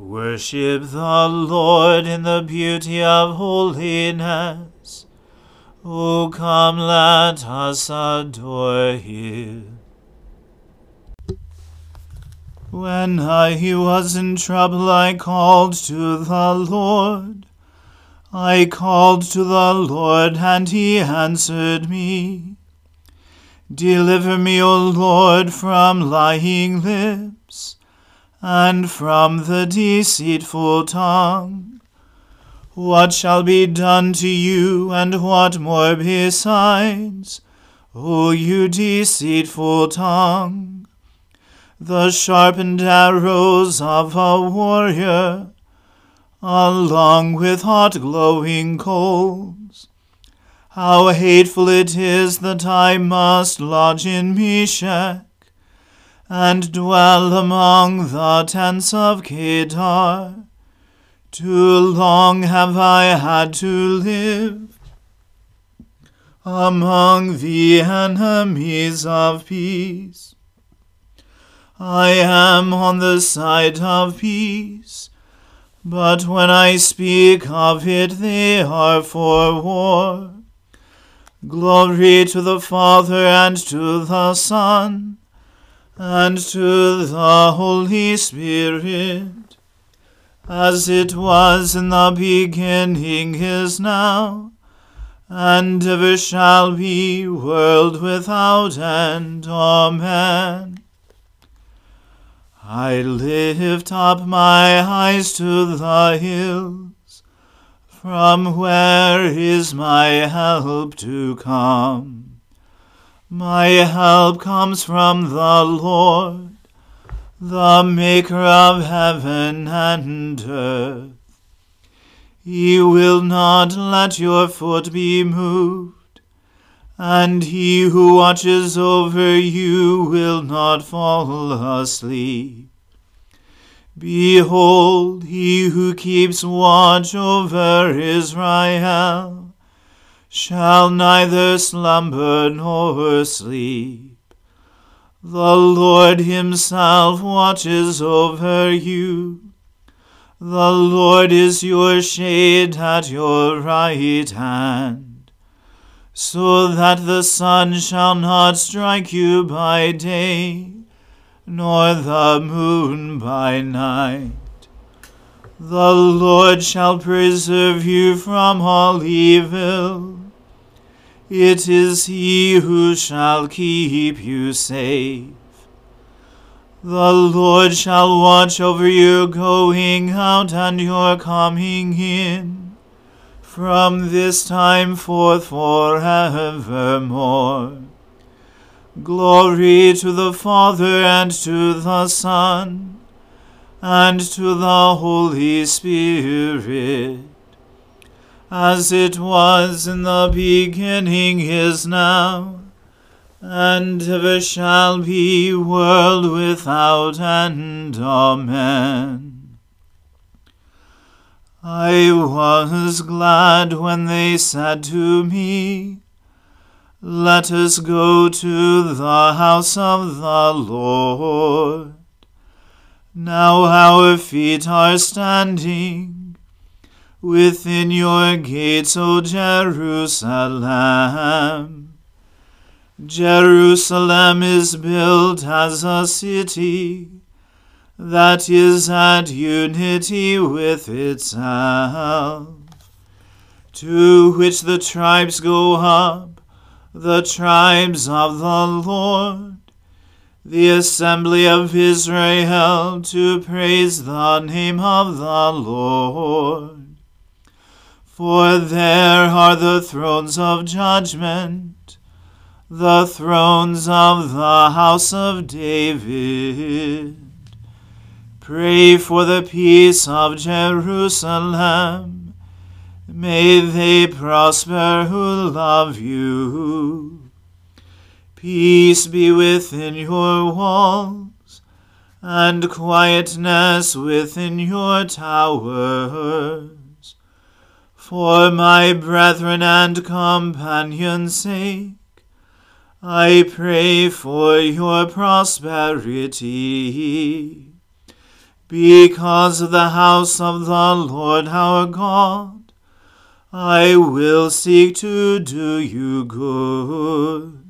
Worship the Lord in the beauty of holiness. O come, let us adore him. When I was in trouble, I called to the Lord. I called to the Lord, and he answered me. Deliver me, O Lord, from lying lips, and from the deceitful tongue. What shall be done to you, and what more besides, O you deceitful tongue? the sharpened arrows of a warrior, along with hot glowing coals. How hateful it is that I must lodge in Meshech, and dwell among the tents of Kedar. Too long have I had to live among the enemies of peace. I am on the side of peace. But when I speak of it, they are for war. Glory to the Father and to the Son and to the Holy Spirit, as it was in the beginning is now, and ever shall be, world without end. Amen. I lift up my eyes to the hills. From where is my help to come? My help comes from the Lord, the Maker of heaven and earth. He will not let your foot be moved. and he who watches over you will not fall asleep. Behold, he who keeps watch over Israel shall neither slumber nor sleep. The Lord himself watches over you. The Lord is your shade at your right hand, so that the sun shall not strike you by day, nor the moon by night. The Lord shall preserve you from all evil. It is he who shall keep you safe. The Lord shall watch over your going out and your coming in, from this time forth forevermore. Glory to the Father and to the Son and to the Holy Spirit, as it was in the beginning is now and ever shall be, world without end. Amen. I was glad when they said to me, Let us go to the house of the Lord. Now our feet are standing within your gates, O Jerusalem. Jerusalem is built as a city that is at unity with itself, to which the tribes go up, the tribes of the Lord, the assembly of Israel, to praise the name of the Lord. For there are the thrones of judgment the thrones of the house of David. Pray for the peace of Jerusalem. May they prosper who love you. Peace be within your walls, and quietness within your towers. For my brethren and companions' sake, I pray for your prosperity. Because of the house of the Lord our God, I will seek to do you good.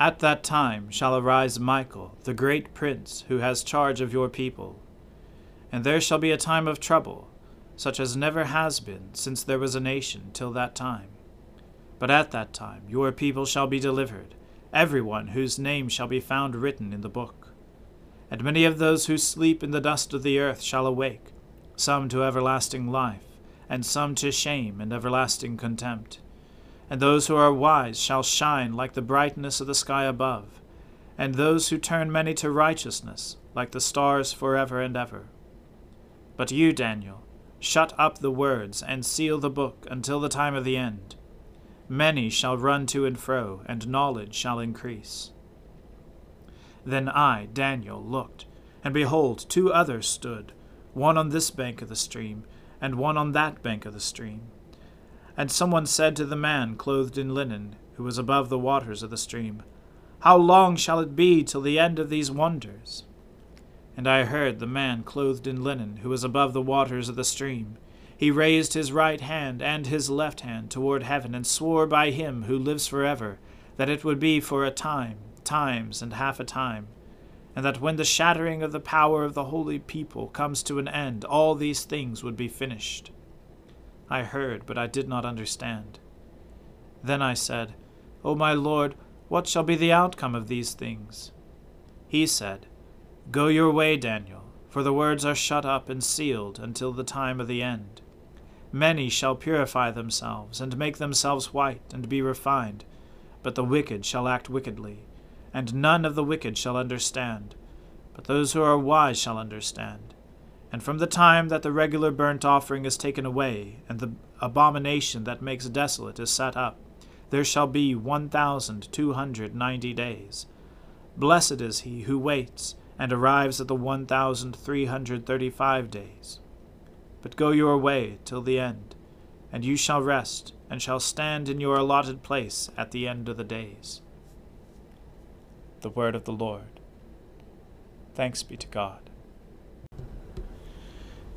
At that time shall arise Michael, the great prince, who has charge of your people. And there shall be a time of trouble, such as never has been since there was a nation till that time. But at that time your people shall be delivered, every one whose name shall be found written in the book. And many of those who sleep in the dust of the earth shall awake, some to everlasting life, and some to shame and everlasting contempt. And those who are wise shall shine like the brightness of the sky above, and those who turn many to righteousness like the stars forever and ever. But you, Daniel, shut up the words and seal the book until the time of the end. Many shall run to and fro, and knowledge shall increase. Then I, Daniel, looked, and behold, two others stood, one on this bank of the stream, and one on that bank of the stream. And someone said to the man clothed in linen, who was above the waters of the stream, How long shall it be till the end of these wonders? And I heard the man clothed in linen, who was above the waters of the stream. He raised his right hand and his left hand toward heaven, and swore by him who lives forever, that it would be for a time, times and half a time, and that when the shattering of the power of the holy people comes to an end, all these things would be finished. I heard, but I did not understand. Then I said, O my Lord, what shall be the outcome of these things? He said, Go your way, Daniel, for the words are shut up and sealed until the time of the end. Many shall purify themselves, and make themselves white, and be refined, but the wicked shall act wickedly, and none of the wicked shall understand, but those who are wise shall understand. And from the time that the regular burnt offering is taken away, and the abomination that makes desolate is set up, there shall be one thousand two hundred ninety days. Blessed is he who waits, and arrives at the one thousand three hundred thirty five days. But go your way till the end, and you shall rest, and shall stand in your allotted place at the end of the days. The word of the Lord. Thanks be to God.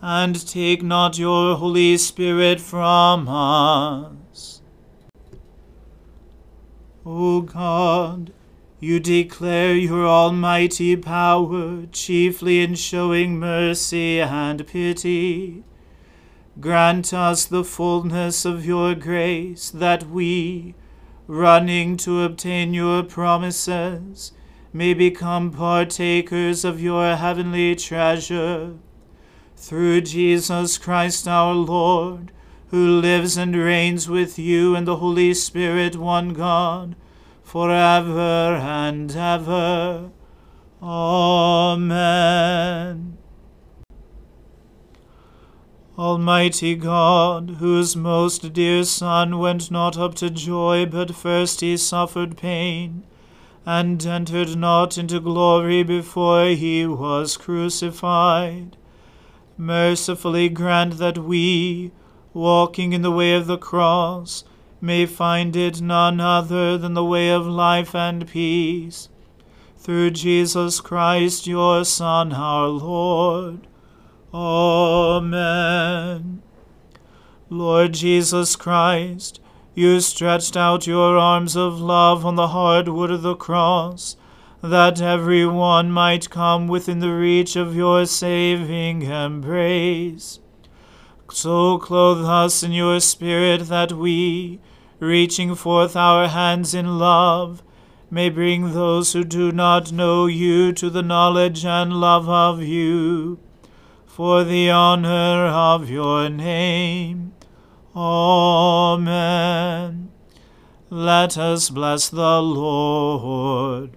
and take not your Holy Spirit from us. O God, you declare your almighty power chiefly in showing mercy and pity Grant us the fullness of your grace, that we, running to obtain your promises, may become partakers of your heavenly treasure. Through Jesus Christ our Lord, who lives and reigns with you and the Holy Spirit, one God, for ever and ever. Amen. Almighty God, whose most dear Son went not up to joy, but first he suffered pain, and entered not into glory before he was crucified, mercifully grant that we, walking in the way of the cross, may find it none other than the way of life and peace. Through Jesus Christ, your Son, our Lord. Amen. Lord Jesus Christ, you stretched out your arms of love on the hard wood of the cross, that every one might come within the reach of your saving embrace. So clothe us in your Spirit that we, reaching forth our hands in love, may bring those who do not know you to the knowledge and love of you for the honor of your name. Amen. Let us bless the Lord.